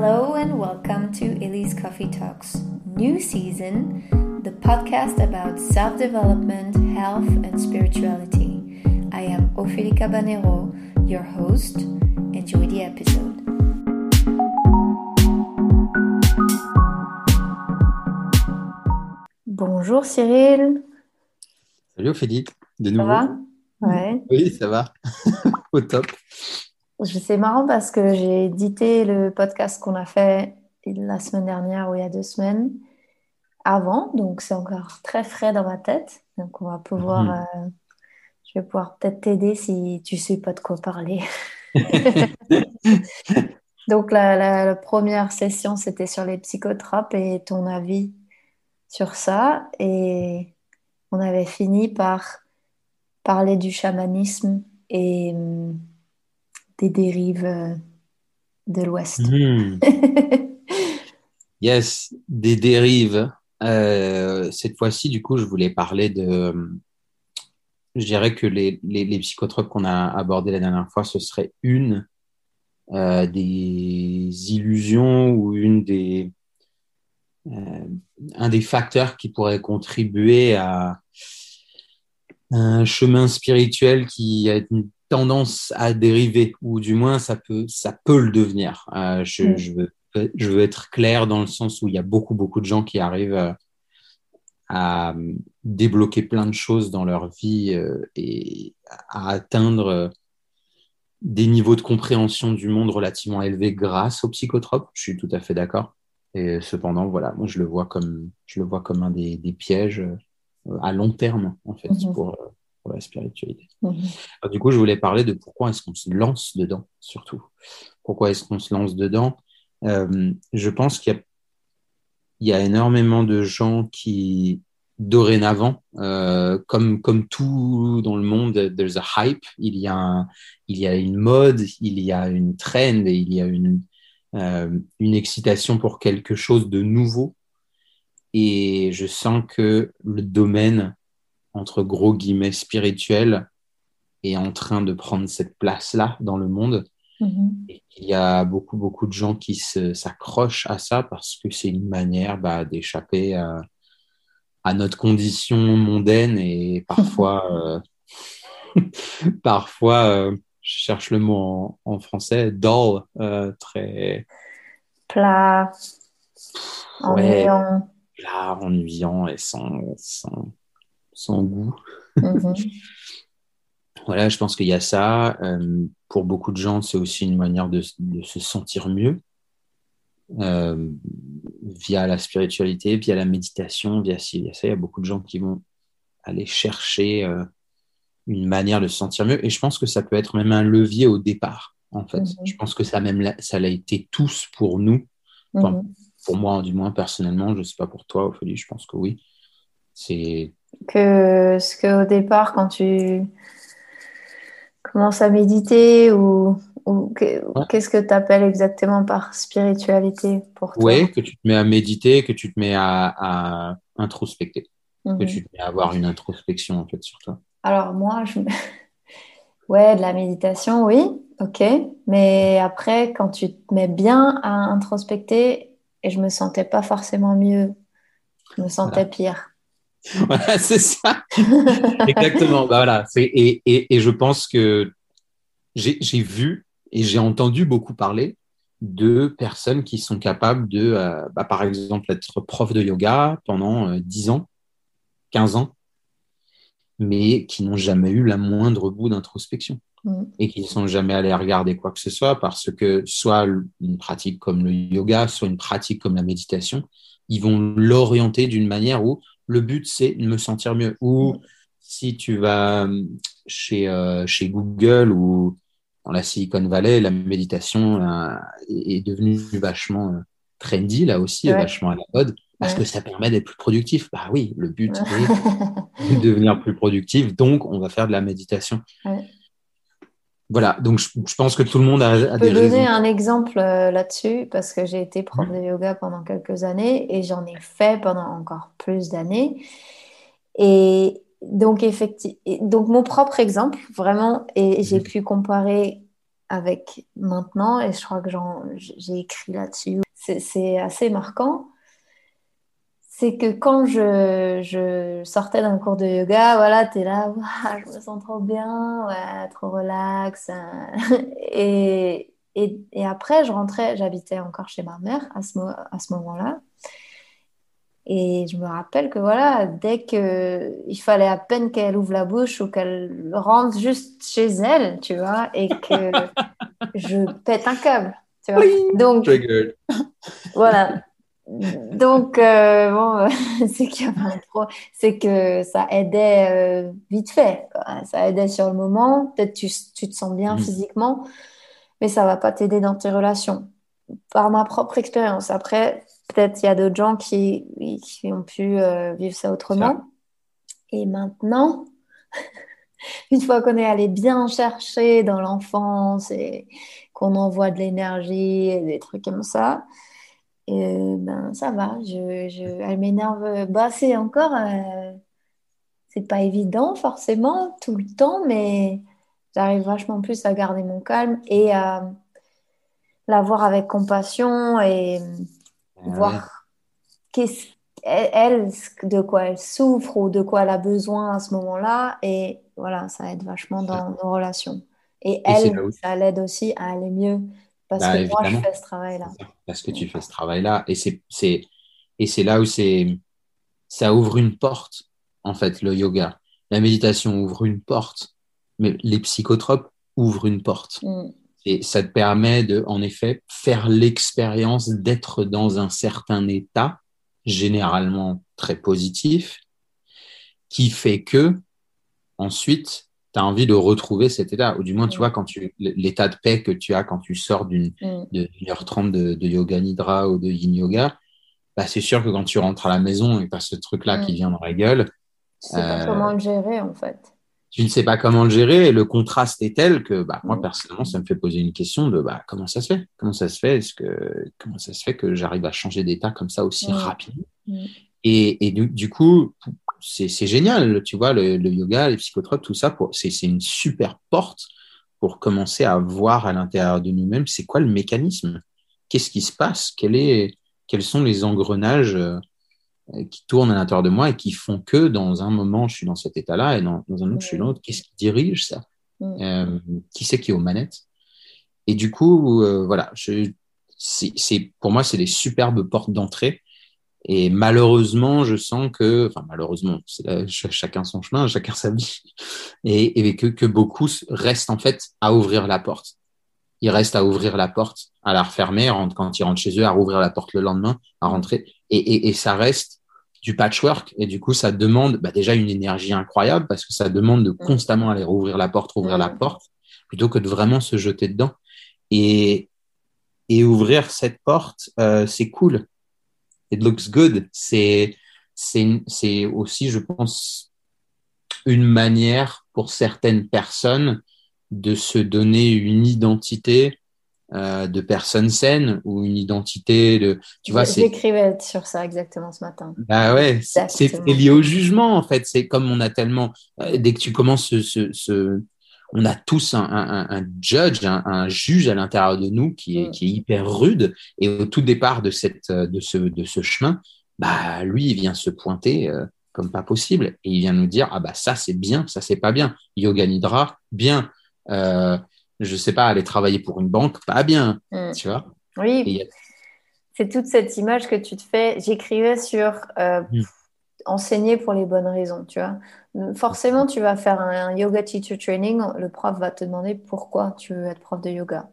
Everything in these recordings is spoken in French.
Hello and welcome to Elise Coffee Talks, new season, the podcast about self development, health, and spirituality. I am Ophélie Cabanero, your host. Enjoy the episode. Bonjour Cyril. Salut Ophélie, de nouveau. Ça va Ouais. Oui, ça va. Au top. C'est marrant parce que j'ai édité le podcast qu'on a fait la semaine dernière ou il y a deux semaines avant, donc c'est encore très frais dans ma tête. Donc on va pouvoir, Mhm. euh, je vais pouvoir peut-être t'aider si tu sais pas de quoi parler. Donc la, la- la première session c'était sur les psychotropes et ton avis sur ça et on avait fini par parler du chamanisme et hum, des dérives euh, de l'Ouest. Mhm. Yes, des dérives. Euh, cette fois-ci, du coup, je voulais parler de. Je dirais que les, les, les psychotropes qu'on a abordés la dernière fois, ce serait une euh, des illusions ou une des, euh, un des facteurs qui pourrait contribuer à un chemin spirituel qui a une tendance à dériver, ou du moins ça peut, ça peut le devenir. Euh, je, Mm. je, veux, je veux être clair dans le sens où il y a beaucoup, beaucoup de gens qui arrivent euh, à débloquer plein de choses dans leur vie euh, et à atteindre euh, des niveaux de compréhension du monde relativement élevés grâce aux psychotropes. Je suis tout à fait d'accord. Et cependant, voilà, moi je le vois comme, je le vois comme un des, des pièges euh, à long terme en fait Mhm. pour, euh, pour la spiritualité. Mhm. Alors, du coup, je voulais parler de pourquoi est-ce qu'on se lance dedans, surtout. Pourquoi est-ce qu'on se lance dedans? Euh, Je pense qu'il y a, il y a énormément de gens qui, dorénavant, euh, comme, comme tout dans le monde, there's a hype, il y a, un- il y a une mode, il y a une trend, et il y a une, euh, une excitation pour quelque chose de nouveau. Et je sens que le domaine, entre gros guillemets, spirituel, est en train de prendre cette place-là dans le monde. Mhm. Et il y a beaucoup, beaucoup de gens qui s'accrochent à ça parce que c'est une manière bah, d'échapper à, à notre condition mondaine et parfois, euh, parfois euh, je cherche le mot en, en français, dull, euh, très Plat, Ouais. ennuyant. plat, ennuyant et sans, sans, sans goût. Mhm. Voilà, je pense qu'il y a ça. Euh, pour beaucoup de gens, c'est aussi une manière de, de se sentir mieux euh, via la spiritualité, via la méditation, via ci, via ça. Il y a beaucoup de gens qui vont aller chercher euh, une manière de se sentir mieux. Et je pense que ça peut être même un levier au départ, en fait. Mhm. Je pense que ça même ça l'a été tous pour nous. Enfin, Mhm. Pour moi, du moins personnellement, je sais pas pour toi, Ophélie, je pense que oui. C'est Que ce que au départ, quand tu commences à méditer ou, qu'est-ce que tu appelles exactement par spiritualité pour toi? ouais, que tu te mets à méditer, que tu te mets à, à introspecter. Mhm. que tu te mets à avoir une introspection en fait sur toi. Alors moi, je... ouais, de la méditation, oui, ok. Mais après, quand tu te mets bien à introspecter, et je me sentais pas forcément mieux, je me sentais pire. Voilà, c'est ça. Exactement. Bah voilà. Et, et, et je pense que j'ai j'ai vu et j'ai entendu beaucoup parler de personnes qui sont capables de, euh, bah, par exemple, être prof de yoga pendant euh, 10 ans, 15 ans, mais qui n'ont jamais eu la moindre bout d'introspection. Mm. et qui ne sont jamais allés regarder quoi que ce soit parce que soit une pratique comme le yoga, soit une pratique comme la méditation, ils vont l'orienter d'une manière où le but c'est de me sentir mieux. Ou si tu vas chez, euh, chez Google ou dans la Silicon Valley, la méditation euh, est devenue vachement euh, trendy là aussi, Ouais. vachement à la mode. Parce Ouais. que ça permet d'être plus productif. Bah oui, le but est de devenir plus productif, donc on va faire de la méditation. Voilà, donc je, je pense que tout le monde a, a Je des peux donner raisons. un exemple euh, là-dessus parce que j'ai été prof de yoga pendant quelques années et j'en ai fait pendant encore plus d'années. Et donc, effectivement, donc mon propre exemple, vraiment, et j'ai pu comparer avec maintenant, et je crois que j'ai écrit là-dessus, c'est assez marquant, c'est que quand je, je sortais d'un cours de yoga, voilà, tu es là, je me sens trop bien, ouais, trop relax. Hein. et, et, et, après, je rentrais, j'habitais encore chez ma mère à ce, à ce moment-là. Et je me rappelle que voilà, dès qu'il fallait à peine qu'elle ouvre la bouche ou qu'elle rentre juste chez elle, tu vois, et que je pète un câble. Tu vois. Donc, voilà. Donc, euh, bon, c'est qu'il y avait un c'est que ça aidait euh, vite fait. Ça aidait sur le moment. Peut-être tu, tu te sens bien mm. physiquement, mais ça va pas t'aider dans tes relations. Par ma propre expérience. Après, peut-être il y a d'autres gens qui, qui ont pu euh, vivre ça autrement. Et maintenant, une fois qu'on est allé bien chercher dans l'enfance et qu'on envoie de l'énergie et des trucs comme ça, et ben ça va, je, je, elle m'énerve. Bah, c'est encore, euh, c'est pas évident forcément tout le temps, mais j'arrive vachement plus à garder mon calme et à la voir avec compassion et voir qu'est-ce elle, de quoi elle souffre ou de quoi elle a besoin à ce moment-là. Et voilà, ça aide vachement dans nos relations. Et elle, ça l'aide aussi à aller mieux parce bah, que moi, je fais ce travail-là. Parce que tu fais ce travail-là. Et c'est, et c'est là où c'est, ça ouvre une porte, en fait, le yoga. La méditation ouvre une porte, mais les psychotropes ouvrent une porte. Mm. Et ça te permet de, en effet, faire l'expérience d'être dans un certain état, généralement très positif, qui fait que, ensuite, tu as envie de retrouver cet état. Ou du moins, tu vois, quand tu, l'état de paix que tu as quand tu sors d'une, mm. heure trente de, yoga nidra ou de yin yoga, bah, c'est sûr que quand tu rentres à la maison et pas ce truc-là qui mm. vient dans la gueule. Tu sais pas comment le gérer, en fait. Tu ne sais pas comment le gérer et le contraste est tel que, bah, moi, mm. personnellement, ça me fait poser une question de, bah, comment ça se fait? Comment ça se fait? Est-ce que, comment ça se fait que j'arrive à changer d'état comme ça aussi rapidement? Et, et du, du, coup, c'est génial, tu vois, le, yoga, les psychotropes, tout ça, c'est une super porte pour commencer à voir à l'intérieur de nous-mêmes c'est quoi le mécanisme, qu'est-ce qui se passe, quel est, quels sont les engrenages euh, qui tournent à l'intérieur de moi et qui font que dans un moment je suis dans cet état-là et dans, dans, un autre je suis l'autre. Qu'est-ce qui dirige ça? Euh, Qui c'est qui est aux manettes? Et du coup, euh, voilà, c'est pour moi c'est des superbes portes d'entrée et malheureusement, je sens que, enfin malheureusement, chacun son chemin, chacun sa vie, et, que, que, beaucoup restent en fait à ouvrir la porte. Ils restent à ouvrir la porte, à la refermer quand ils rentrent chez eux, à rouvrir la porte le lendemain, à rentrer. Et, et, et ça reste du patchwork. Et du coup, ça demande bah, déjà une énergie incroyable parce que ça demande de mm. constamment aller rouvrir la porte, rouvrir la mm. porte, plutôt que de vraiment se jeter dedans. Et, et ouvrir cette porte, euh, c'est cool it looks good. C'est, c'est, aussi, je pense, une manière pour certaines personnes de se donner une identité euh, de personne saine ou une identité de tu vois c'est j'écrivais sur ça exactement ce matin. Bah ouais c'est lié au jugement en fait. C'est comme on a tellement euh, dès que tu commences ce, ce, on a tous un, un, un judge, un, un, juge à l'intérieur de nous qui est, mm. qui est hyper rude. Et au tout départ de, cette, de, ce, de ce chemin, bah, lui, il vient se pointer euh, comme pas possible. Et il vient nous dire, ah bah ça c'est bien, ça c'est pas bien. Yoga Nidra, bien. Euh, je sais pas, aller travailler pour une banque, pas bien. Mm. Tu vois Oui. C'est toute cette image que tu te fais. J'écrivais sur euh, mm. Enseigner pour les bonnes raisons, tu vois forcément, tu vas faire un, yoga teacher training, le prof va te demander pourquoi tu veux être prof de yoga.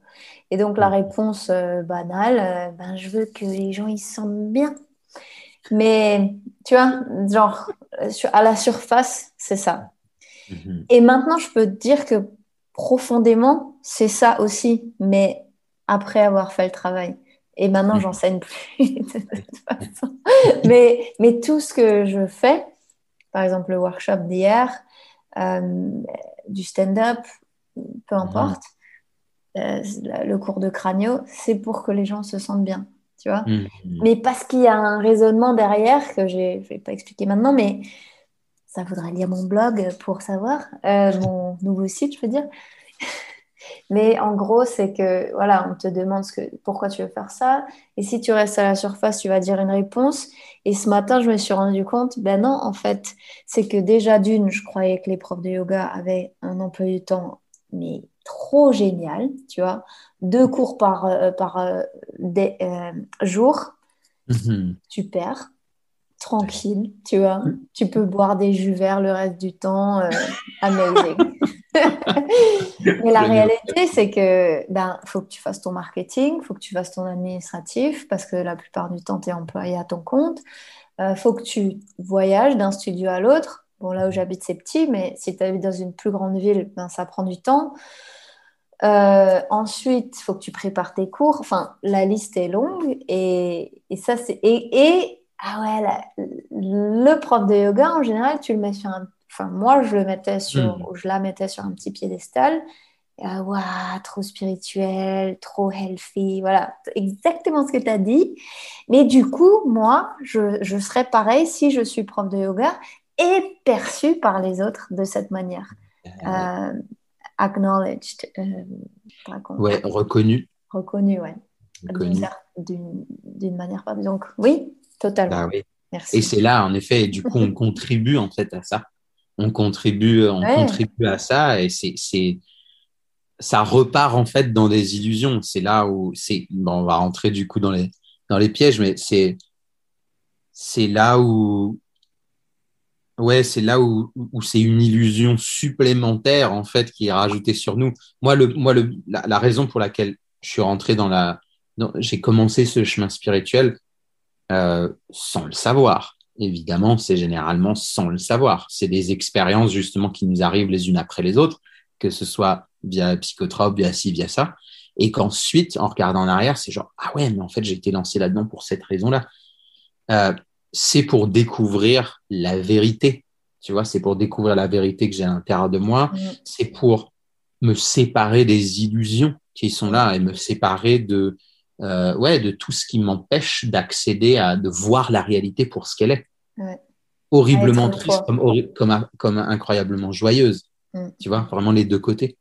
Et donc, la réponse euh, banale, euh, ben, je veux que les gens ils se sentent bien. Mais tu vois, genre, à la surface, c'est ça. Mm-hmm. Et maintenant, je peux te dire que profondément, c'est ça aussi, mais après avoir fait le travail. Et maintenant, j'enseigne plus de toute façon. mais, mais tout ce que je fais, par exemple le workshop d'hier, euh, du stand-up, peu importe, euh, le cours de crânio, c'est pour que les gens se sentent bien, tu vois. Mmh. Mais parce qu'il y a un raisonnement derrière que je ne vais pas expliquer maintenant, mais ça faudrait lire mon blog pour savoir, euh, mon nouveau site, je veux dire. Mais en gros, c'est que, voilà, on te demande ce que, pourquoi tu veux faire ça. Et si tu restes à la surface, tu vas dire une réponse. Et ce matin, je me suis rendu compte, ben non, en fait, c'est que déjà d'une, je croyais que les profs de yoga avaient un emploi du temps, mais trop génial, tu vois. Deux cours par, euh, par euh, des, euh, jour, Mhm. super, tranquille, tu vois. Tu peux boire des jus verts le reste du temps, euh, amazing. Mais la réalité, c'est que ben, faut que tu fasses ton marketing, faut que tu fasses ton administratif, parce que la plupart du temps, tu es employé à ton compte. Euh, faut que tu voyages d'un studio à l'autre. Bon, là où j'habite, c'est petit, mais si tu habites dans une plus grande ville, ben, ça prend du temps. Euh, ensuite, il faut que tu prépares tes cours. Enfin, la liste est longue. Et, et ça, c'est. Et, et- ah ouais, la- le prof de yoga, en général, tu le mets sur un. Enfin, moi, je le mettais sur. Mm. ou Je la mettais sur un petit piédestal. Ah, ouah, trop spirituel, trop healthy. Voilà, exactement ce que tu as dit. Mais du coup, moi, je, je serais pareil si je suis prof de yoga et perçue par les autres de cette manière. Euh, acknowledged, euh, Ouais, reconnu. reconnu, ouais, d'une manière. Donc, oui, totalement. Bah oui. Merci. Et c'est là, en effet, et du coup, on contribue en fait à ça. On contribue, on Ouais. contribue à ça, et c'est, ça repart en fait dans des illusions. C'est là où c'est, bon, on va rentrer du coup dans les, dans les pièges, mais c'est, c'est là où, ouais, c'est là où, où c'est une illusion supplémentaire en fait qui est rajoutée sur nous. Moi, le, moi, le, la, la raison pour laquelle je suis rentré dans la, j'ai commencé ce chemin spirituel euh, sans le savoir. Évidemment, c'est généralement sans le savoir. C'est des expériences justement qui nous arrivent les unes après les autres, que ce soit via psychotrope, via ci, via ça, et qu'ensuite, en regardant en arrière, c'est genre ah ouais, mais en fait j'ai été lancé là-dedans pour cette raison-là. Euh, c'est pour découvrir la vérité. Tu vois, c'est pour découvrir la vérité que j'ai à l'intérieur de moi. Mm. C'est pour me séparer des illusions qui sont là et me séparer de euh, ouais de tout ce qui m'empêche d'accéder à de voir la réalité pour ce qu'elle est. Ouais. Horriblement triste comme, horri- comme comme incroyablement joyeuse. Mm. Tu vois, vraiment les deux côtés.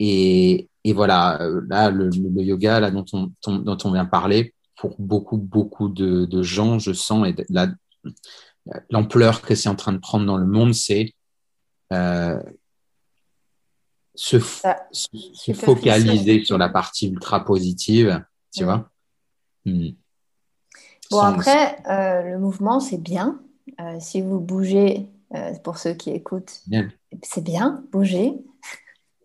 Et, et voilà, euh, là, le, le yoga là, dont, on, ton- dont on vient parler, pour beaucoup, beaucoup de, de gens, je sens, et la- l'ampleur que c'est en train de prendre dans le monde, c'est euh, se, Ça, focaliser sur la partie ultra positive, tu vois. Hmm. Bon, Sans- après, euh, le mouvement, c'est bien. Euh, si vous bougez, euh, pour ceux qui écoutent, c'est bien, bougez.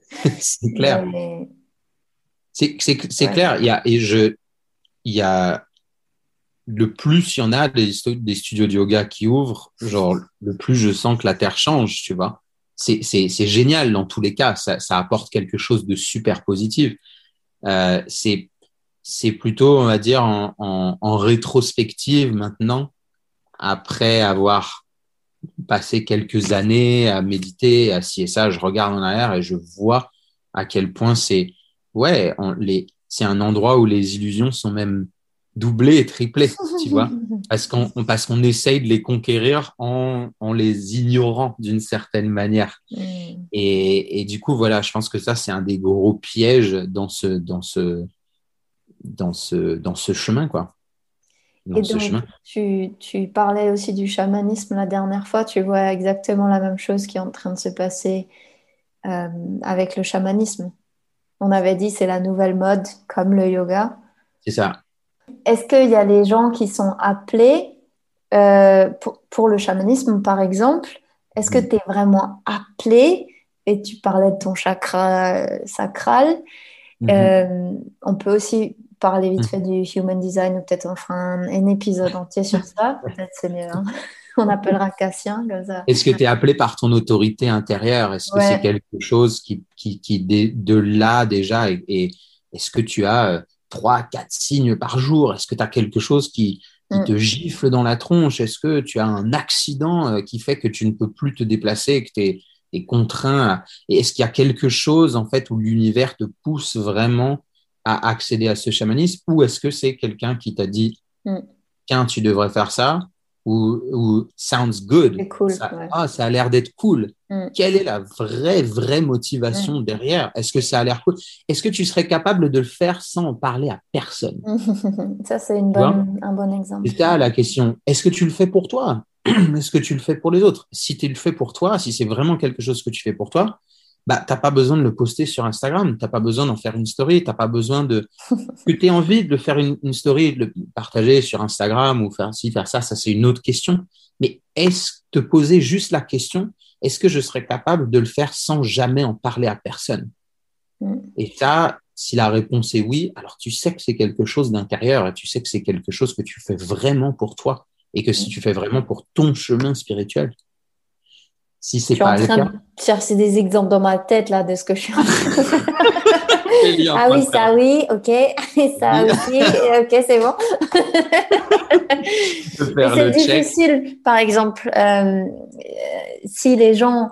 c'est clair. Mais- C'est Ouais. clair. Il y a et je il y a le plus il y en a des, des studios de yoga qui ouvrent, genre le plus je sens que la terre change, tu vois. C'est génial dans tous les cas. Ça ça apporte quelque chose de super positif. Euh, c'est c'est plutôt on va dire en, en, en rétrospective maintenant après avoir passé quelques années à méditer, à ci et ça, je regarde en arrière et je vois à quel point c'est ouais, les, c'est un endroit où les illusions sont même doublées et triplées, tu vois, parce qu'on on- parce qu'on essaye de les conquérir en, en les ignorant d'une certaine manière. Mm. Et, et du coup, voilà, je pense que ça, c'est un des gros pièges dans ce, dans ce, dans ce, dans ce chemin, quoi. Dans Et ce donc, chemin. tu, tu parlais aussi du chamanisme la dernière fois. Tu vois exactement la même chose qui est en train de se passer euh, avec le chamanisme. On avait dit c'est la nouvelle mode, comme le yoga. C'est ça. Est-ce qu'il y a des gens qui sont appelés euh, pour, pour le chamanisme, par exemple? Est-ce que Mm. tu es vraiment appelé? Et tu parlais de ton chakra euh, sacral? Mhm. Euh, on peut aussi parler vite Mhm. fait du human design ou peut-être on fera un, un épisode entier sur ça. Peut-être c'est mieux. hein. On appellera Cassien. Est-ce que tu es appelé par ton autorité intérieure? Est-ce que c'est quelque chose qui, qui, de là déjà et, et est-ce que tu as trois, quatre signes par jour Est-ce que tu as quelque chose qui, qui Mm. te gifle dans la tronche? Est-ce que tu as un accident euh, qui fait que tu ne peux plus te déplacer, que tu es, contraint Et est-ce qu'il y a quelque chose en fait où l'univers te pousse vraiment à accéder à ce chamanisme? Ou est-ce que c'est quelqu'un qui t'a dit Mm. tiens tu devrais faire ça? Ou, sounds good. Cool, ça, ah, ça a l'air d'être cool. Mm. Quelle est la vraie, vraie motivation mm. derrière? Est-ce que ça a l'air cool? Est-ce que tu serais capable de le faire sans en parler à personne? Ça, c'est une bonne, un bon exemple. C'est ça la question. Est-ce que tu le fais pour toi? Est-ce que tu le fais pour les autres? Si tu le fais pour toi, si c'est vraiment quelque chose que tu fais pour toi, bah, tu n'as pas besoin de le poster sur Instagram, tu n'as pas besoin d'en faire une story, tu n'as pas besoin de... que tu aies envie de faire une, story, de le partager sur Instagram ou faire ci, faire ça, ça c'est une autre question. Mais est-ce te poser juste la question, est-ce que je serais capable de le faire sans jamais en parler à personne? Mm. Et ça, si la réponse est oui, alors tu sais que c'est quelque chose d'intérieur et tu sais que c'est quelque chose que tu fais vraiment pour toi et que si mm. tu fais vraiment pour ton chemin spirituel, si c'est pas en train de chercher des exemples dans ma tête là de ce que je suis en train de Ah oui, ça oui, ok. ça aussi, ok, c'est bon. c'est difficile, par exemple, euh, si les gens,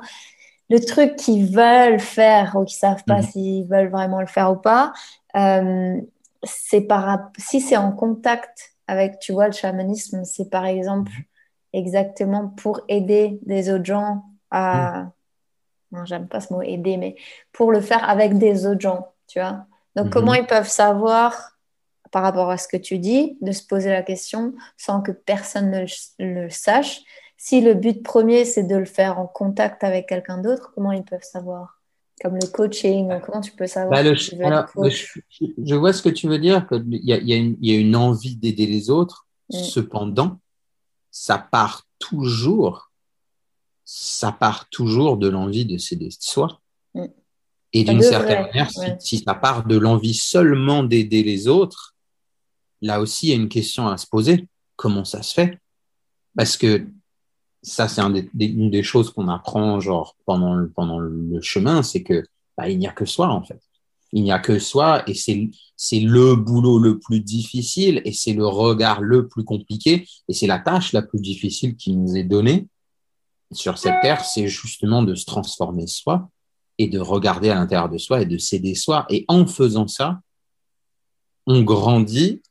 le truc qu'ils veulent faire ou qu'ils savent pas mhm. s'ils veulent vraiment le faire ou pas, euh, c'est par si c'est en contact avec, tu vois, le chamanisme, c'est par exemple exactement pour aider des autres gens à. Mm. Non, j'aime pas ce mot aider, mais pour le faire avec des autres gens, tu vois. Donc, comment ils peuvent savoir par rapport à ce que tu dis, de se poser la question sans que personne ne le, sache? Si le but premier, c'est de le faire en contact avec quelqu'un d'autre, comment ils peuvent savoir? Comme le coaching, comment tu peux savoir bah, je, vois ce que tu veux dire, qu'il y, y, y, a une envie d'aider les autres. Mm. Cependant, ça part toujours ça part toujours de l'envie de s'aider soi. Mm. Et d'une certaine manière, si, ça part de l'envie seulement d'aider les autres, là aussi, il y a une question à se poser. Comment ça se fait? Parce que ça, c'est une des choses qu'on apprend genre pendant le, pendant le chemin, c'est que bah, il n'y a que soi en fait. Il n'y a que soi et c'est c'est le boulot le plus difficile et c'est le regard le plus compliqué et c'est la tâche la plus difficile qui nous est donnée sur cette terre, c'est justement de se transformer soi et de regarder à l'intérieur de soi et de s'aider soi. Et en faisant ça, on grandit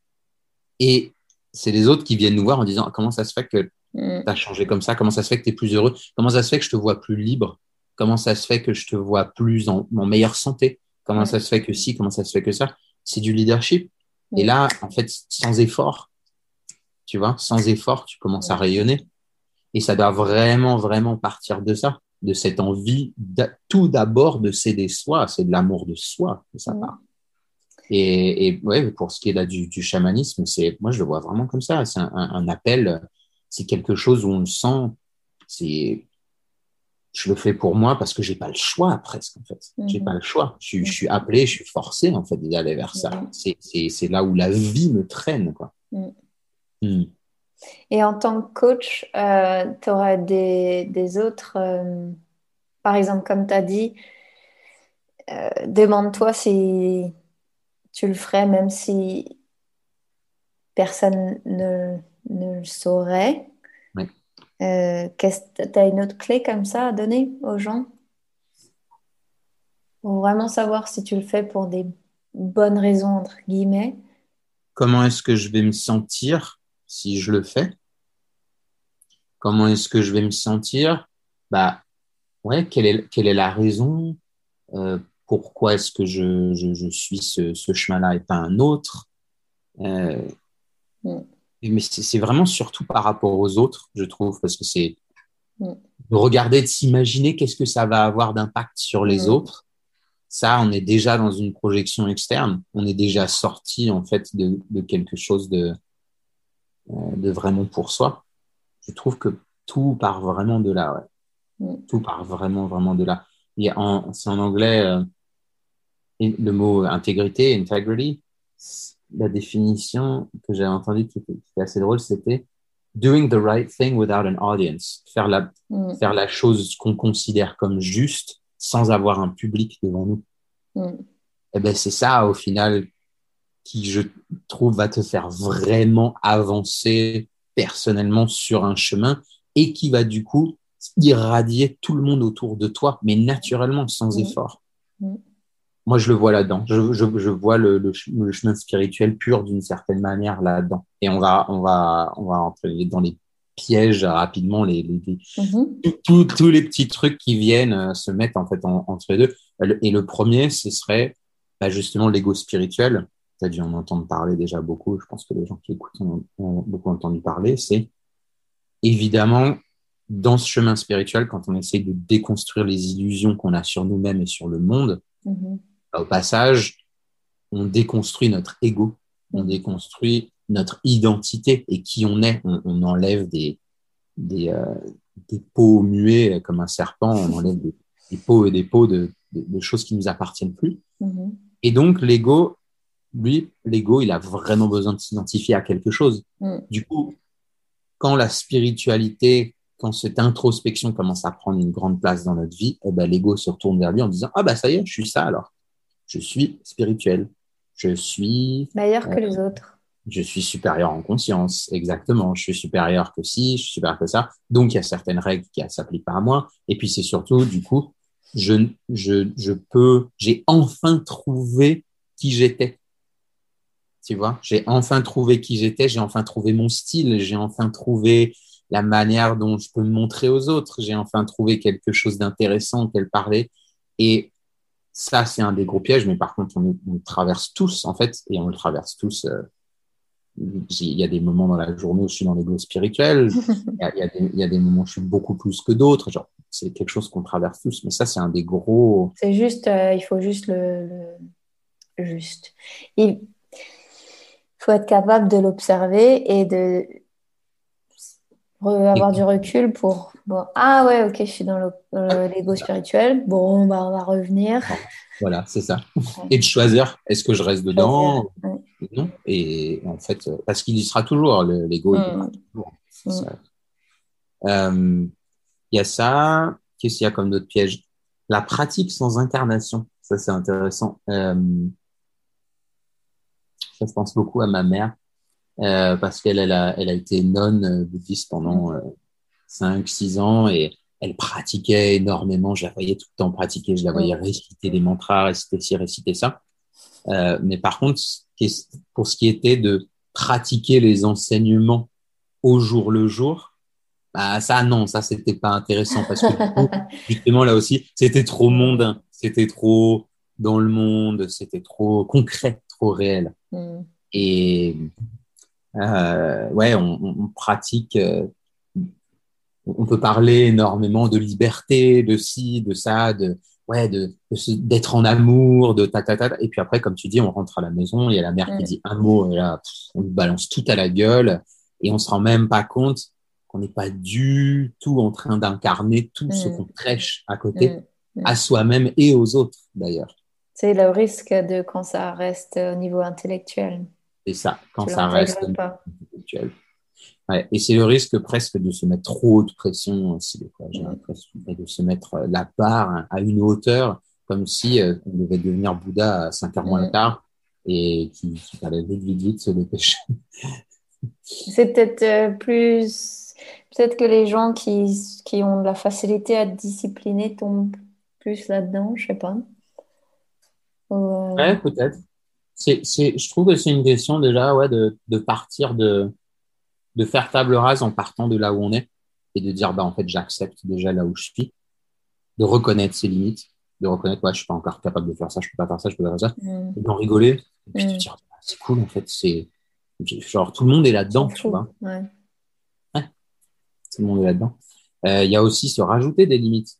et c'est les autres qui viennent nous voir en disant comment ça se fait que mm. tu as changé comme ça, comment ça se fait que tu es plus heureux, comment ça se fait que je te vois plus libre, comment ça se fait que je te vois plus en, meilleure santé, comment ça se fait que si, comment ça se fait que ça? C'est du leadership. Et mm. là, en fait, sans effort, tu vois, sans effort, tu commences à rayonner. Et ça doit vraiment, vraiment partir de ça, de cette envie tout d'abord de s'aider soi, c'est de l'amour de soi que ça part. Et, et ouais, pour ce qui est là du, du chamanisme, c'est moi je le vois vraiment comme ça. C'est un, un, appel, c'est quelque chose où on le sent. C'est je le fais pour moi parce que j'ai pas le choix presque en fait. J'ai pas le choix. Je, je, suis appelé, je suis forcé en fait d'aller vers ça. C'est C'est là où la vie me traîne quoi. Mm. Et en tant que coach, euh, tu auras des, autres, euh, par exemple, comme tu as dit, euh, demande-toi si tu le ferais même si personne ne, le saurait. Oui. tu as une autre clé comme ça à donner aux gens? Pour vraiment savoir si tu le fais pour des bonnes raisons, entre guillemets. Comment est-ce que je vais me sentir? Si je le fais Comment est-ce que je vais me sentir? Bah, ouais, quelle est, quelle est la raison? Euh, Pourquoi est-ce que je, je, suis ce, ce chemin-là et pas un autre? Euh, mm. Mais c'est vraiment surtout par rapport aux autres, je trouve, parce que c'est mm. de regarder, de s'imaginer qu'est-ce que ça va avoir d'impact sur les mm. autres. Ça, on est déjà dans une projection externe. On est déjà sorti en fait de, de quelque chose de, de vraiment pour soi. Je trouve que tout part vraiment de là. Ouais. Mm. Tout part vraiment, vraiment de là. C'est en anglais, euh, le mot intégrité, integrity, la définition que j'avais entendue qui, était assez drôle, c'était doing the right thing without an audience. Faire la, mm. faire la chose qu'on considère comme juste sans avoir un public devant nous. Mm. Et eh ben, c'est ça, au final, qui, je trouve, va te faire vraiment avancer personnellement sur un chemin et qui va du coup irradier tout le monde autour de toi, mais naturellement, sans effort. Moi, je le vois là-dedans. Je, je, je, vois le, le, chemin spirituel pur d'une certaine manière là-dedans. Et on va, on va, on va entrer dans les piège rapidement les, les, Mhm. tous les petits trucs qui viennent euh, se mettre en fait en- entre les deux. Et le premier, ce serait bah, justement l'ego spirituel. Tu as dû en entendre parler déjà beaucoup. Je pense que les gens qui écoutent en ont beaucoup entendu parler. C'est évidemment dans ce chemin spirituel, quand on essaye de déconstruire les illusions qu'on a sur nous-mêmes et sur le monde, Mhm. bah, au passage, on déconstruit notre ego, on déconstruit notre identité et qui on est. On, on enlève des, des, euh, des peaux muets comme un serpent, on enlève des, des peaux et des peaux de, de, de choses qui nous appartiennent plus. Mhm. Et donc, l'ego, lui, l'ego, il a vraiment besoin de s'identifier à quelque chose. Mm. Du coup, quand la spiritualité, quand cette introspection commence à prendre une grande place dans notre vie, eh ben, l'ego se retourne vers lui en disant, ah bah ça y est, je suis ça alors. Je suis spirituel. Je suis, Meilleur que les autres. je suis supérieur en conscience. Exactement. Je suis supérieur que ci, je suis supérieur que ça. Donc, il y a certaines règles qui ne s'appliquent pas à moi. Et puis, c'est surtout, du coup, je, je, je peux, j'ai enfin trouvé qui j'étais. Tu vois, j'ai enfin trouvé qui j'étais, j'ai enfin trouvé mon style, j'ai enfin trouvé la manière dont je peux me montrer aux autres, j'ai enfin trouvé quelque chose d'intéressant auquel parler. Et ça, c'est un des gros pièges, mais par contre, on, on le traverse tous, en fait, et on le traverse tous. euh, il y a des moments dans la journée où je suis dans l'ego spirituel, il y, a, il, y a des, il y a des moments où je suis beaucoup plus que d'autres. Genre, c'est quelque chose qu'on traverse tous, mais ça, c'est un des gros. C'est juste, euh, il faut juste le, le- juste. Il faut être capable de l'observer et de avoir du recul pour bon, ah ouais, ok, je suis dans le- dans l'ego spirituel. Bon, bah on va revenir. Voilà, c'est ça. Et de choisir, est-ce que je reste dedans Ouais. Non. Et en fait, euh, parce qu'il y sera toujours, le- l'ego, il y sera Mm. Mm. Euh, Il y a ça. Qu'est-ce qu'il y a comme d'autres pièges La pratique sans incarnation. Ça, c'est intéressant. Euh, je pense beaucoup à ma mère. euh, parce qu'elle elle a, elle a été nonne euh, bouddhiste pendant euh, 5-6 ans et elle pratiquait énormément. Je la voyais tout le temps pratiquer. Je la voyais réciter des mantras, réciter ci, réciter ça. Euh, mais par contre, pour ce qui était de pratiquer les enseignements au jour le jour, bah ça non, ça c'était pas intéressant parce que justement là aussi, c'était trop mondain, c'était trop dans le monde, c'était trop concret, trop réel. Mm. Et euh, ouais, on, pratique. euh, on peut parler énormément de liberté, de ci, de ça, de ouais, de d'être en amour, de ta ta ta. Et puis après, comme tu dis, on rentre à la maison, il y a la mère qui Mm. dit un mot, et là, on balance tout à la gueule, et on se rend même pas compte qu'on n'est pas du tout en train d'incarner tout ce Mm. qu'on prêche à côté, à soi-même et aux autres d'ailleurs. C'est le risque de quand ça reste au niveau intellectuel. C'est ça, quand Tu ça reste intellectuel. Ouais, et c'est le risque presque de se mettre trop de pression aussi, j'ai Ouais. l'impression, et de se mettre euh, la barre à une hauteur, comme si euh, on devait devenir Bouddha à 5 heures moins le Mm. quart, et qui, qui fallait vite, vite, vite se dépêcher. C'est peut-être euh, plus. Peut-être que les gens qui, qui ont de la facilité à être disciplinés tombent plus là-dedans, je sais pas. Ou, Ouais, peut-être. C'est, c'est, je trouve que c'est une question déjà, ouais, de, de partir de, de faire table rase en partant de là où on est et de dire, bah, en fait, j'accepte déjà là où je suis, de reconnaître ses limites, de reconnaître, ouais, je suis pas encore capable de faire ça, je peux pas faire ça, je peux pas faire ça, mm, et d'en rigoler, et puis de Mm. dire, ah, c'est cool, en fait, c'est, genre, tout le monde est là-dedans, s'en tu vois, Ouais. tout le monde est là-dedans. Euh, Il y a aussi se rajouter des limites,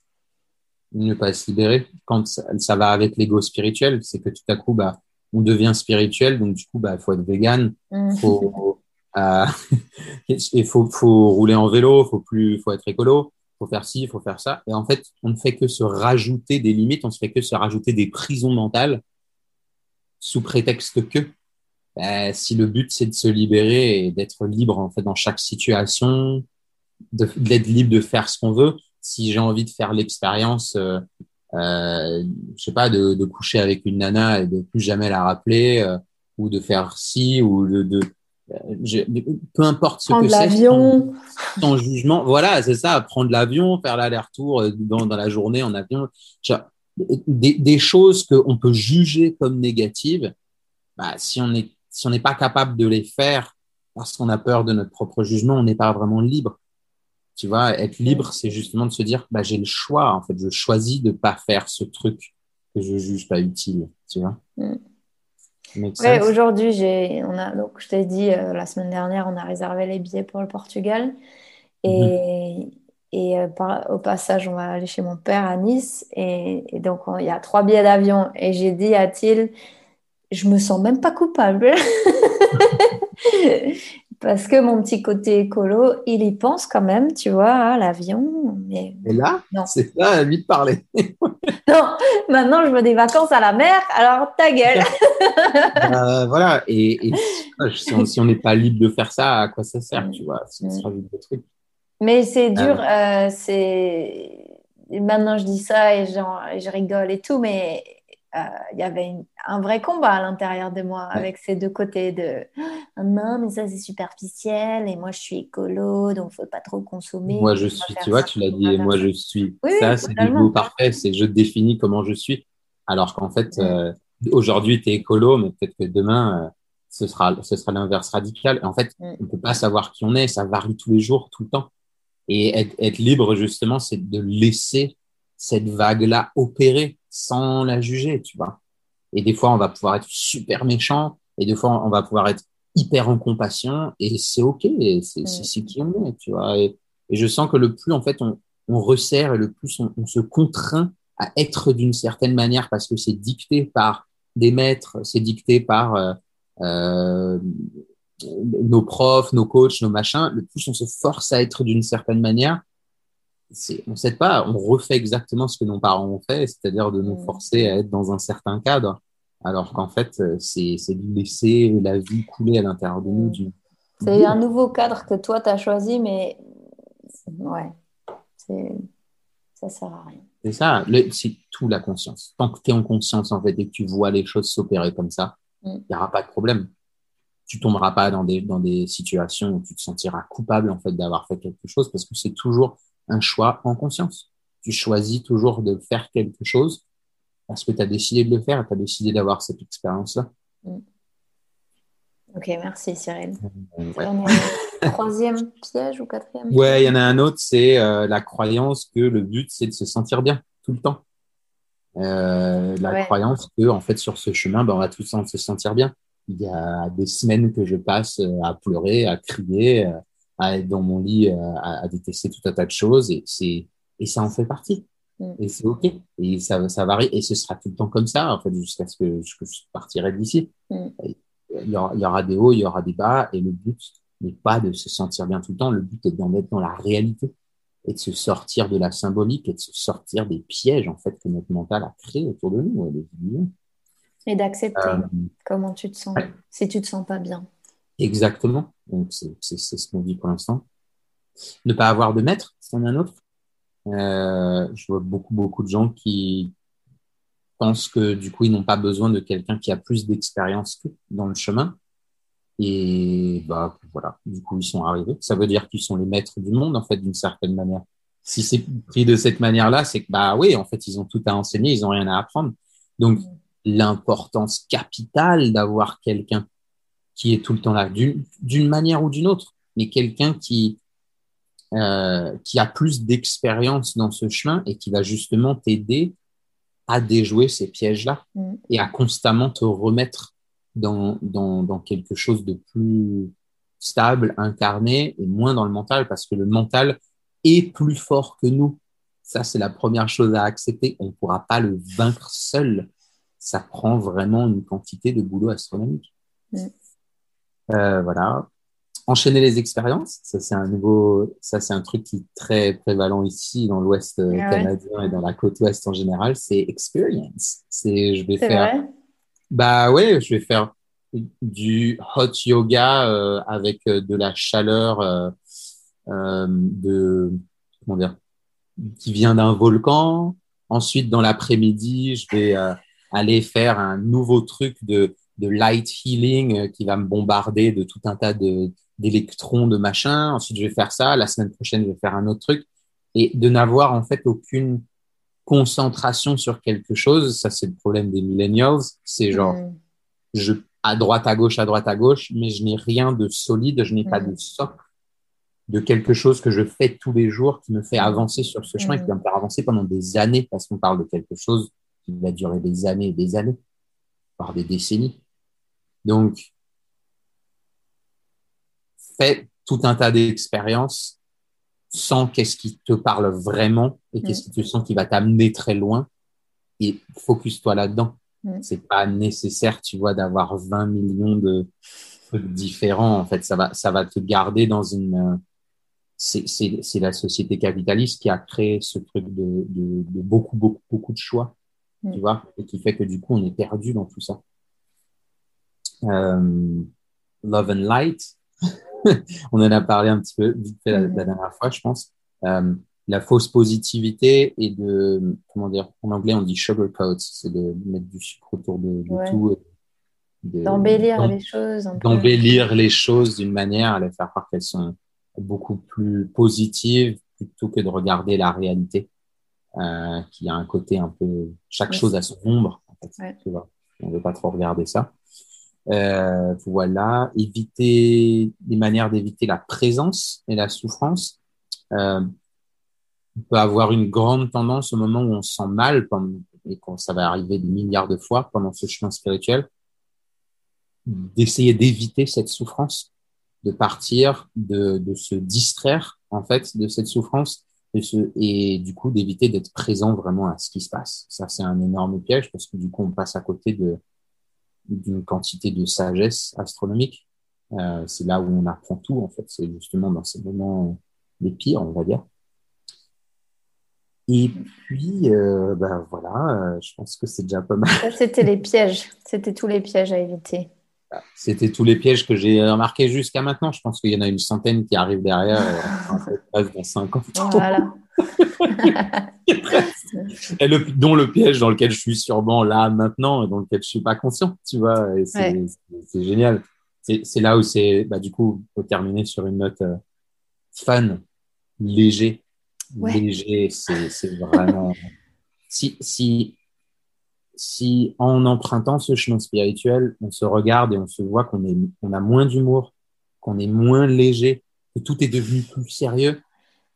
ne pas se libérer. Quand ça, ça va avec l'ego spirituel, c'est que tout à coup, bah, on devient spirituel, donc du coup, bah, faut être vegan, Mm. faut, euh, il faut, faut rouler en vélo, faut plus, faut être écolo, faut faire ci, faut faire ça. Et en fait, on ne fait que se rajouter des limites, on ne fait que se rajouter des prisons mentales sous prétexte que bah, si le but c'est de se libérer et d'être libre en fait dans chaque situation, d'être libre de faire ce qu'on veut. Si j'ai envie de faire l'expérience, euh, euh, je sais pas, de, de coucher avec une nana et de plus jamais la rappeler, euh, ou de faire ci, ou de, de euh, je- peu importe ce Prendre que c'est, l'avion. sans, sans jugement. Voilà, c'est ça, prendre l'avion, faire l'aller-retour euh, dans, dans la journée en avion. Des, des choses qu'on peut juger comme négatives, bah, si on est si on n'est pas capable de les faire parce qu'on a peur de notre propre jugement, on n'est pas vraiment libre. Tu vois, être libre, c'est justement de se dire, bah, j'ai le choix. En fait, je choisis de pas faire ce truc que je juge pas utile. Tu vois. Mm. Ouais, aujourd'hui, j'ai, on a, donc, je t'ai dit, euh, la semaine dernière, on a réservé les billets pour le Portugal. Et, mhm. et euh, au passage, on va aller chez mon père à Nice. Et, donc, il y a trois billets d'avion. Et j'ai dit à Thiel, je me sens même pas coupable. Parce que mon petit côté écolo, il y pense quand même, tu vois, à l'avion. Mais... Et là, c'est ça, à lui de parler. non, maintenant je veux des vacances à la mer, alors ta gueule. Euh, voilà, et, si on n'est pas libre de faire ça, à quoi ça sert, tu vois si Mais c'est dur, euh, c'est maintenant je dis ça et, et je rigole et tout, mais euh, il y avait un vrai combat à l'intérieur de moi avec ces deux côtés de ah non mais ça c'est superficiel et moi je suis écolo donc faut pas trop consommer. Moi je suis, tu vois, tu l'as dit, moi je suis. ça c'est du mot parfait, c'est je définis comment je suis. Alors qu'en fait euh, aujourd'hui tu es écolo mais peut-être que demain euh, ce sera ce sera l'inverse radical. En fait on peut pas savoir qui on est, ça varie tous les jours, tout le temps. Et être, être libre justement c'est de laisser cette vague là opérer sans la juger, tu vois. Et des fois, on va pouvoir être super méchant, et des fois, on va pouvoir être hyper en compassion, et c'est OK, c'est qui on est, tu vois. Et, je sens que le plus, en fait, on, on resserre et le plus on, on se contraint à être d'une certaine manière parce que c'est dicté par des maîtres, c'est dicté par euh, euh, nos profs, nos coachs, nos machins, le plus on se force à être d'une certaine manière, on ne sait pas, on refait exactement ce que nos parents ont fait, c'est-à-dire de nous mm. forcer à être dans un certain cadre, alors qu'en fait, euh, c'est de laisser la vie couler à l'intérieur de nous. Mm. C'est un nouveau cadre que toi, tu as choisi, mais ouais, ça sert à rien. C'est ça, c'est tout la conscience. Tant que tu es en conscience, en fait, et que tu vois les choses s'opérer comme ça, mm. il n'y aura pas de problème. Tu tomberas pas dans des, dans des situations où tu te sentiras coupable, en fait, d'avoir fait quelque chose, parce que c'est toujours un choix en conscience. Tu choisis toujours de faire quelque chose parce que tu as décidé de le faire, tu as décidé d'avoir cette expérience-là. Mm. Ok, merci Cyril. troisième piège ou quatrième? Ouais, il y en a un autre, c'est euh, la croyance que le but, c'est de se sentir bien tout le temps. Euh, la croyance que, en fait, sur ce chemin, ben, on va tous se sentir bien. Il y a des semaines que je passe euh, à pleurer, à crier, à être dans mon lit, euh, à, à, détester tout un tas de choses et c'est et ça en fait partie. Mm. Et c'est ok. Et ça, ça varie et ce sera tout le temps comme ça en fait jusqu'à ce que, je partirai d'ici. Mm. Il, y aura, il y aura des hauts, il y aura des bas et le but n'est pas de se sentir bien tout le temps. Le but est d'en être dans la réalité et de se sortir de la symbolique et de se sortir des pièges en fait que notre mental a créé autour de nous. Et d'accepter euh, comment tu te sens si tu te sens pas bien. Exactement. Donc, c'est ce qu'on dit pour l'instant. Ne pas avoir de maître, c'en est un autre. Euh, je vois beaucoup, beaucoup de gens qui pensent que du coup, ils n'ont pas besoin de quelqu'un qui a plus d'expérience que dans le chemin. Et bah voilà, du coup, ils sont arrivés. Ça veut dire qu'ils sont les maîtres du monde, en fait, d'une certaine manière. Si c'est pris de cette manière-là, c'est que bah oui, en fait, ils ont tout à enseigner, ils ont rien à apprendre. Donc, l'importance capitale d'avoir quelqu'un qui est tout le temps là, d'une manière ou d'une autre, mais quelqu'un qui, euh, qui a plus d'expérience dans ce chemin et qui va justement t'aider à déjouer ces pièges-là mm. et à constamment te remettre dans, dans, dans, quelque chose de plus stable, incarné et moins dans le mental parce que le mental est plus fort que nous. Ça, c'est la première chose à accepter. On ne pourra pas le vaincre seul. Ça prend vraiment une quantité de boulot astronomique. Mm. Euh, voilà. Enchaîner les expériences, ça c'est un nouveau, ça c'est un truc qui est très prévalent ici dans l'Ouest euh, ah canadien et dans la côte Ouest en général, c'est experience. C'est, je vais faire, vrai? Bah ouais, je vais faire du hot yoga euh, avec de la chaleur euh, de comment dire, qui vient d'un volcan. Ensuite, dans l'après-midi, je vais aller faire un nouveau truc de de light healing euh, qui va me bombarder de tout un tas de d'électrons, de machin. Ensuite, je vais faire ça. La semaine prochaine, je vais faire un autre truc. Et de n'avoir en fait aucune concentration sur quelque chose, ça c'est le problème des millennials. C'est genre, mm. je à droite, à gauche, à droite, à gauche, mais je n'ai rien de solide, je n'ai pas mm. de socle de quelque chose que je fais tous les jours qui me fait avancer sur ce chemin, qui va me faire avancer pendant des années, parce qu'on parle de quelque chose qui va durer des années et des années, voire des décennies. Donc, fais tout un tas d'expériences sans qu'est-ce qui te parle vraiment et qu'est-ce qui te sent qui va t'amener très loin et focus-toi là-dedans. Mm. C'est pas nécessaire, tu vois, d'avoir 20 millions de trucs différents. En fait, ça va, ça va te garder dans une. C'est la société capitaliste qui a créé ce truc de, de, de beaucoup, beaucoup, beaucoup de choix, mm. tu vois, et qui fait que du coup, on est perdu dans tout ça. Euh, Love and Light, on en a parlé un petit peu vite fait la, la dernière fois, je pense. Euh, la fausse positivité et de, comment dire, en anglais on dit sugarcoat, c'est de mettre du sucre autour de, tout. D'embellir les choses. D'embellir les choses d'une manière à les faire croire qu'elles sont beaucoup plus positives plutôt que de regarder la réalité, euh, qui a un côté un peu, chaque chose a son ombre. En fait, tu vois. On ne veut pas trop regarder ça. Euh, voilà, éviter des manières d'éviter la présence et la souffrance. Euh, on peut avoir une grande tendance au moment où on se sent mal, et quand ça va arriver des milliards de fois pendant ce chemin spirituel, d'essayer d'éviter cette souffrance, de partir, de, de, se distraire en fait de cette souffrance et, et du coup d'éviter d'être présent vraiment à ce qui se passe. Ça c'est un énorme piège parce que du coup on passe à côté de d'une quantité de sagesse astronomique. Euh, c'est là où on apprend tout en fait. C'est justement dans ces moments les pires, on va dire. Et puis, euh, ben voilà, euh, je pense que c'est déjà pas mal. C'était les pièges, c'était tous les pièges à éviter. C'était tous les pièges que j'ai remarqués jusqu'à maintenant. Je pense qu'il y en a une centaine qui arrivent derrière, euh, dans 50 ans. Voilà. et le, dont le piège dans lequel je suis sûrement là maintenant, et dans lequel je suis pas conscient, tu vois. C'est génial. C'est là où c'est, bah, du coup, faut terminer sur une note euh, fun, léger léger, c'est vraiment. si, si, si en empruntant ce chemin spirituel, on se regarde et on se voit qu'on est, on a moins d'humour, qu'on est moins léger, que tout est devenu plus sérieux,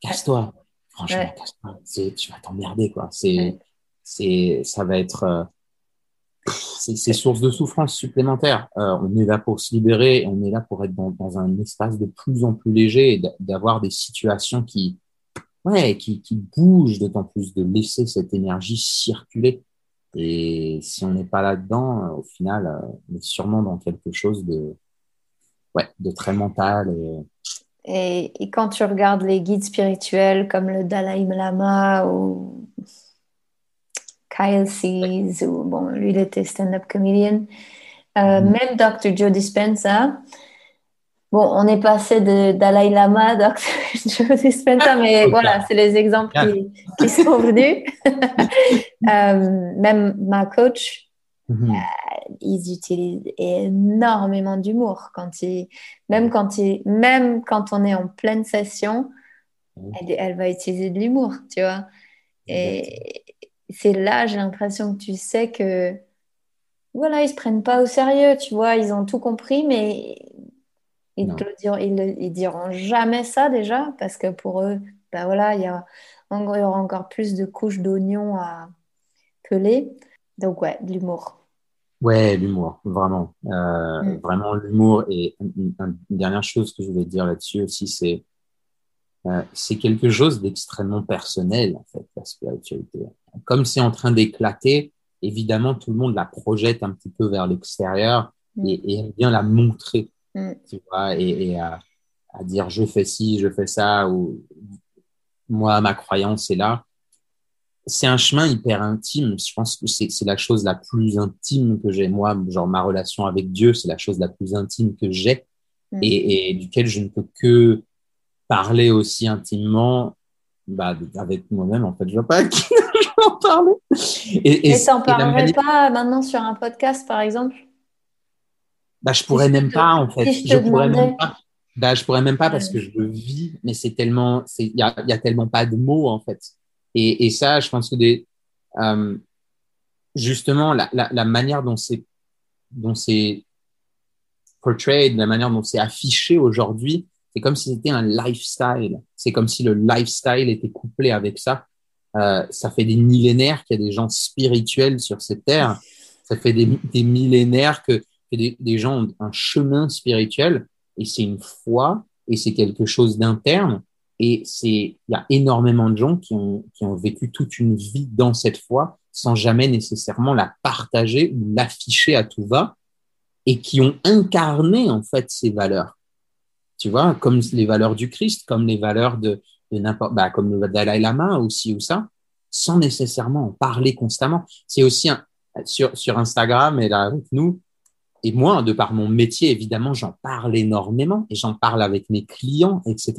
casse-toi. Franchement. Tu vas t'emmerder, quoi. C'est, c'est, ça va être, euh, c'est source de souffrance supplémentaire. Euh, on est là pour se libérer, on est là pour être dans, dans un espace de plus en plus léger et d'avoir des situations qui, ouais, qui, qui bouge d'autant plus, de laisser cette énergie circuler. Et si on n'est pas là-dedans, euh, au final, on est sûrement dans quelque chose de, ouais, de très mental. Et... Et, quand tu regardes les guides spirituels comme le Dalai Lama ou Kyle Cease, ou bon, lui il était stand-up comedian, euh, mm-hmm. même Dr. Joe Dispenza, Bon, on est passé de Dalai Lama, Dr. Joe Dispenza, mais voilà, c'est les exemples qui, sont venus. Euh, même ma coach, mm-hmm. euh, ils utilisent énormément d'humour quand ils, même quand ils, même quand on est en pleine session, elle, va utiliser de l'humour, tu vois. Et c'est là, j'ai l'impression que tu sais que, voilà, ils se prennent pas au sérieux, tu vois, ils ont tout compris, mais ils ne diront, ils, diront jamais ça déjà, parce que pour eux, ben voilà, il y, a, il y aura encore plus de couches d'oignons à peler. Donc ouais, de l'humour. Ouais, l'humour, vraiment. Euh, mm. Vraiment l'humour. Et une, dernière chose que je voulais dire là-dessus aussi, c'est euh, c'est quelque chose d'extrêmement personnel, en fait, la spiritualité. Comme c'est en train d'éclater, évidemment, tout le monde la projette un petit peu vers l'extérieur mm. et, et aime bien la montrer. Mm. Tu vois, et, à, dire je fais ci, je fais ça, ou moi, ma croyance est là. C'est un chemin hyper intime. Je pense que c'est la chose la plus intime que j'ai. Moi, genre, ma relation avec Dieu, c'est la chose la plus intime que j'ai mm. et, et, duquel je ne peux que parler aussi intimement bah, avec moi-même. En fait, je ne vois pas à qui je vais en parler. Et t'en parlerais pas maintenant sur un podcast, par exemple? Bah, je pourrais même pas, en fait. je, pourrais même pas. Bah, je pourrais même pas parce que je le vis, mais c'est tellement, il y a, y a tellement pas de mots, en fait. Et, et ça, je pense que des, euh, justement, la, la, la, manière dont c'est, dont c'est portrayed, la manière dont c'est affiché aujourd'hui, C'est comme si c'était un lifestyle. C'est comme si le lifestyle était couplé avec ça. Euh, ça fait des millénaires qu'il y a des gens spirituels sur cette terre. Ça fait des, millénaires que, des, gens ont un chemin spirituel et c'est une foi et c'est quelque chose d'interne. Et il y a énormément de gens qui ont, qui ont vécu toute une vie dans cette foi sans jamais nécessairement la partager ou l'afficher à tout va et qui ont incarné en fait ces valeurs. Tu vois, comme les valeurs du Christ, comme les valeurs de, de n'importe, bah, comme le Dalai Lama aussi ou ça, sans nécessairement en parler constamment. C'est aussi sur, sur Instagram et là avec nous, et moi, de par mon métier, évidemment, j'en parle énormément et j'en parle avec mes clients, etc.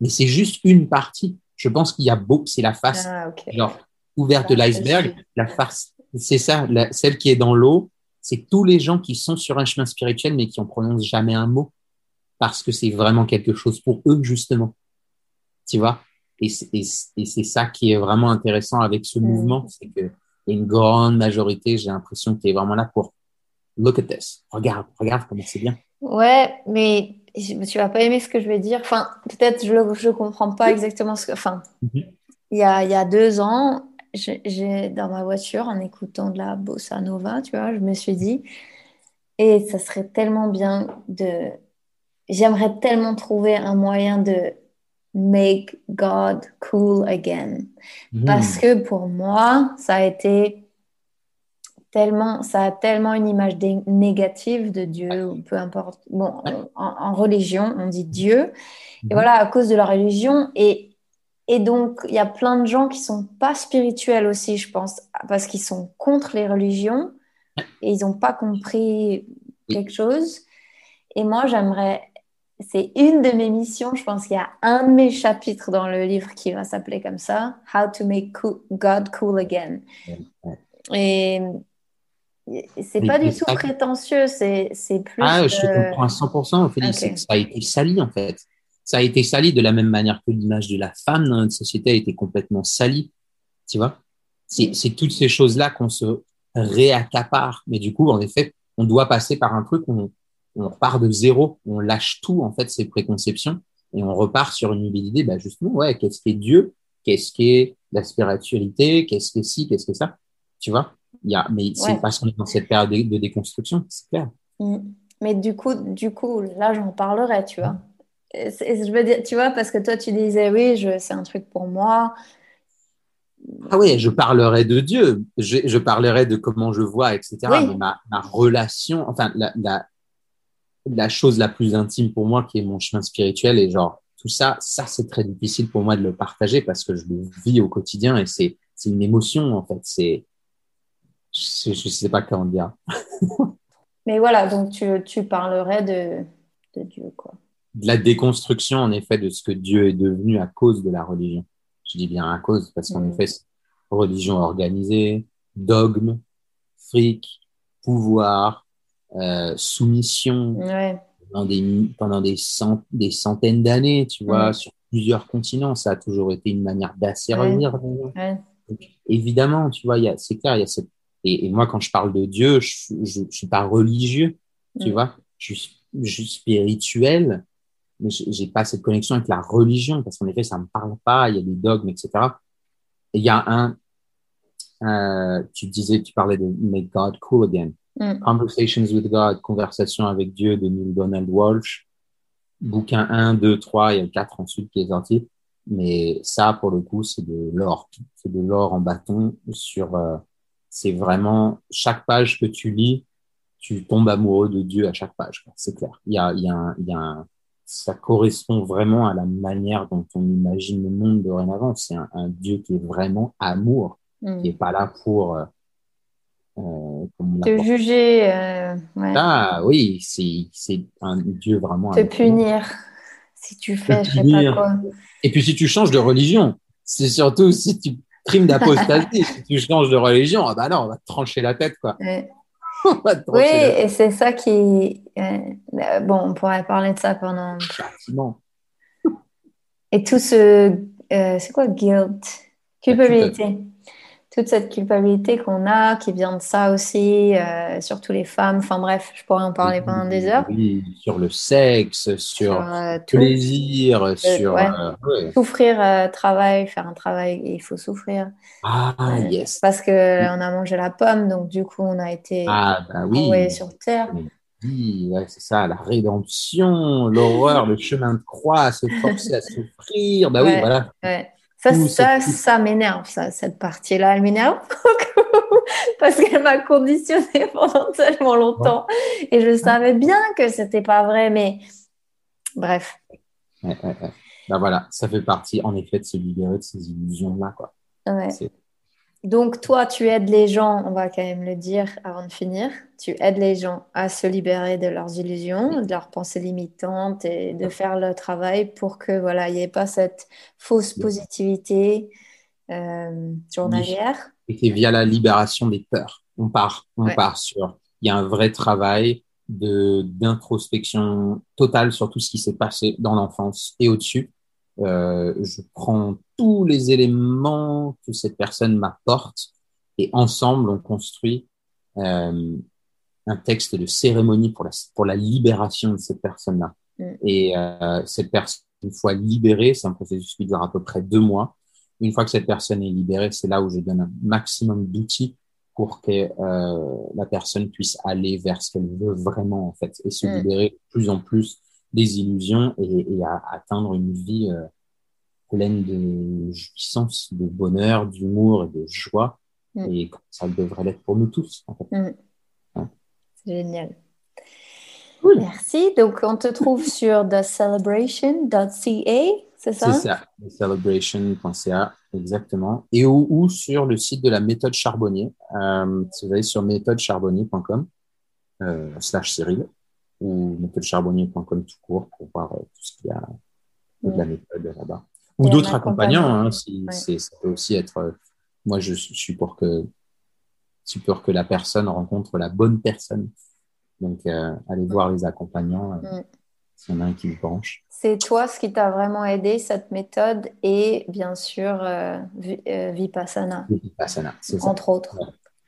Mais c'est juste une partie. Je pense qu'il y a beau, c'est la face, ah, genre, ouverte de l'iceberg, la face, c'est ça, la, celle qui est dans l'eau, c'est tous les gens qui sont sur un chemin spirituel mais qui en prononcent jamais un mot parce que c'est vraiment quelque chose pour eux justement. Tu vois? Et c'est ça qui est vraiment intéressant avec ce mm. mouvement, c'est que une grande majorité, j'ai l'impression, qui est vraiment là pour look at this, regarde, regarde comment c'est bien. Ouais, mais tu vas pas aimer ce que je vais dire. Enfin, peut-être je ne comprends pas exactement ce que. Enfin, mm-hmm. il, y a, y a deux ans, j'ai dans ma voiture en écoutant de la bossa nova, tu vois, je me suis dit, et ça serait tellement bien de, j'aimerais tellement trouver un moyen de make God cool again, hmm. parce que pour moi, ça a été tellement, ça a tellement une image négative de Dieu, ou peu importe. Bon, en, religion, on dit Dieu, et hmm. voilà, à cause de la religion, et et donc, il y a plein de gens qui sont pas spirituels aussi, je pense, parce qu'ils sont contre les religions et ils n'ont pas compris quelque chose. Et moi, j'aimerais, c'est une de mes missions, je pense qu'il y a un de mes chapitres dans le livre qui va s'appeler comme ça, How to Make God Cool Again. Et c'est pas du tout prétentieux, c'est plus. Ah, je te comprends à 100%, Félix, ça a été sali en fait. Ça a été sali de la même manière que l'image de la femme dans notre société a été complètement salie. Tu vois. C'est toutes ces choses-là qu'on se réaccapare. Mais du coup, en effet, on doit passer par un truc où on, on repart de zéro, on lâche tout, en fait, ces préconceptions, et on repart sur une nouvelle idée, bah, justement, ouais, qu'est-ce qu'est Dieu? Qu'est-ce qu'est la spiritualité? Qu'est-ce que ci? Qu'est-ce que ça? Tu vois? Y a, Mais c'est parce qu'on est dans cette période de, déconstruction, c'est clair. Mm. Mais du coup, du coup, là, j'en parlerai, tu vois je veux dire, tu vois, parce que toi, tu disais, oui, c'est un truc pour moi. Ah oui, je parlerai de Dieu, je, je parlerai de comment je vois, etc. Mais ma, ma, relation, enfin, la, la, la, chose la plus intime pour moi, qui est mon chemin spirituel, et genre, tout ça, ça, c'est très difficile pour moi de le partager parce que je le vis au quotidien et c'est une émotion, en fait. C'est, je ne sais pas comment dire. Mais voilà, donc tu, tu parlerais de, de Dieu, quoi de la déconstruction, en effet, de ce que Dieu est devenu à cause de la religion. Je dis bien à cause, parce qu'en mm. effet, religion organisée, dogme, fric, pouvoir, euh, soumission, pendant, des, pendant des, des centaines d'années, tu vois, mm. sur plusieurs continents, ça a toujours été une manière d'asservir. Évidemment, tu vois, c'est clair, il y a cette... Et, moi, quand je parle de Dieu, je ne suis pas religieux, tu mm. vois, je suis, je suis spirituel, mais j'ai pas cette connexion avec la religion parce qu'en effet, ça me parle pas. Il y a des dogmes, etc. Et il y a un, euh, tu disais, tu parlais de Make God Cool Again. Mm. Conversations with God, conversation avec Dieu de Neil Donald Walsh. Bouquin 1, 2, 3, il y a le 4 ensuite qui est sorti. Mais ça, pour le coup, c'est de l'or. C'est de l'or en bâton sur, euh, c'est vraiment chaque page que tu lis, tu tombes amoureux de Dieu à chaque page. C'est clair. Il y a, il y a un, il y a un, ça correspond vraiment à la manière dont on imagine le monde dorénavant. C'est un, Dieu qui est vraiment amour, mm. qui n'est pas là pour euh, euh te juger. Euh, Ah oui, c'est un Dieu vraiment. Te punir si tu fais, je sais pas quoi. Et puis si tu changes de religion, c'est surtout si tu primes d'apostasie, si tu changes de religion, ah bah non, on va te trancher la tête quoi. oui, et c'est ça qui. Euh, bon, on pourrait parler de ça pendant. Et tout ce. Euh, c'est quoi guilt Culpabilité. Toute cette culpabilité qu'on a, qui vient de ça aussi, euh, surtout les femmes. Enfin bref, je pourrais en parler pendant des heures. Oui, sur le sexe, sur, le plaisir, sur souffrir, travail, faire un travail, il faut souffrir. Ah yes. Parce que on a mangé la pomme, donc du coup on a été ah, bah oui. sur terre. Oui, c'est ça, la rédemption, l'horreur, le chemin de croix, se forcer à souffrir. Bah oui, voilà. Ça, ça, ça m'énerve, ça, cette partie-là, elle m'énerve parce qu'elle m'a conditionnée pendant tellement longtemps et je savais bien que c'était pas vrai, mais bref. bah voilà, ça fait partie en effet de se libérer de ces illusions-là, quoi. Donc, toi, tu aides les gens, on va quand même le dire avant de finir, tu aides les gens à se libérer de leurs illusions, de leurs pensées limitantes et de faire le travail pour que voilà, il n'y ait pas cette fausse positivité euh, journalière. Et via la libération des peurs. On part, on part sur. Il y a un vrai travail de d'introspection totale sur tout ce qui s'est passé dans l'enfance et au-dessus euh, je prends tous les éléments que cette personne m'apporte et ensemble on construit euh, un texte de cérémonie pour la, pour la libération de cette personne-là. Mm. Et euh, cette personne, une fois libérée, c'est un processus qui dure à peu près deux mois. Une fois que cette personne est libérée, c'est là où je donne un maximum d'outils pour que euh, la personne puisse aller vers ce qu'elle veut vraiment en fait et se mm. libérer de plus en plus des illusions et, et à atteindre une vie euh, pleine de jouissance, de bonheur, d'humour et de joie. Mm. Et ça devrait l'être pour nous tous. En fait. Mm. C'est génial. Merci. Donc, on te trouve sur thecelebration.ca, c'est ça? C'est ça, thecelebration.ca, exactement. Et ou, sur le site de la méthode Charbonnier. Euh, si vous allez sur méthodecharbonnier.com euh, slash Cyril ou méthodecharbonnier.com tout court pour voir euh, tout ce qu'il y a de la méthode là-bas. Ou d'autres accompagnants, hein, si, ça peut aussi être. moi, je suis pour que, suis pour que la personne rencontre la bonne personne. Donc, euh, allez voir les accompagnants, euh, mm. s'il y en a un qui vous penche. C'est toi ce qui t'a vraiment aidé, cette méthode, et bien sûr, euh, euh Vipassana. Vipassana, c'est ça. Entre autres.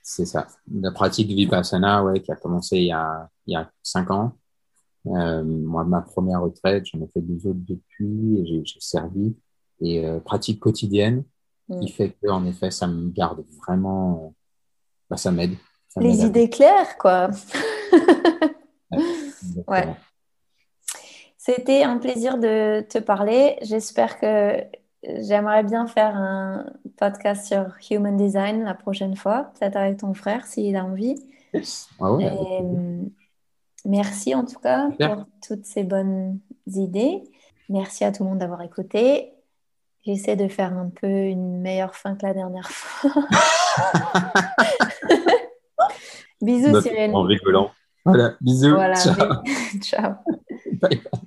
c'est ça. La pratique Vipassana, ouais, qui a commencé il y a, il y a cinq ans. Euh, moi, ma première retraite, j'en ai fait deux autres depuis, et j'ai servi et euh, pratique quotidienne qui mm. fait que en effet ça me garde vraiment bah, ça m'aide les idées claires quoi. Ouais, c'était un plaisir de te parler. J'espère que j'aimerais bien faire un podcast sur human design la prochaine fois peut-être avec ton frère s'il a envie. Ah ouais, euh, merci en tout cas pour toutes ces bonnes idées. Merci à tout le monde d'avoir écouté J'essaie de faire un peu une meilleure fin que la dernière fois. bisous, Cyril. En rigolant. Voilà, bisous. Voilà, ciao. ciao. Bye bye.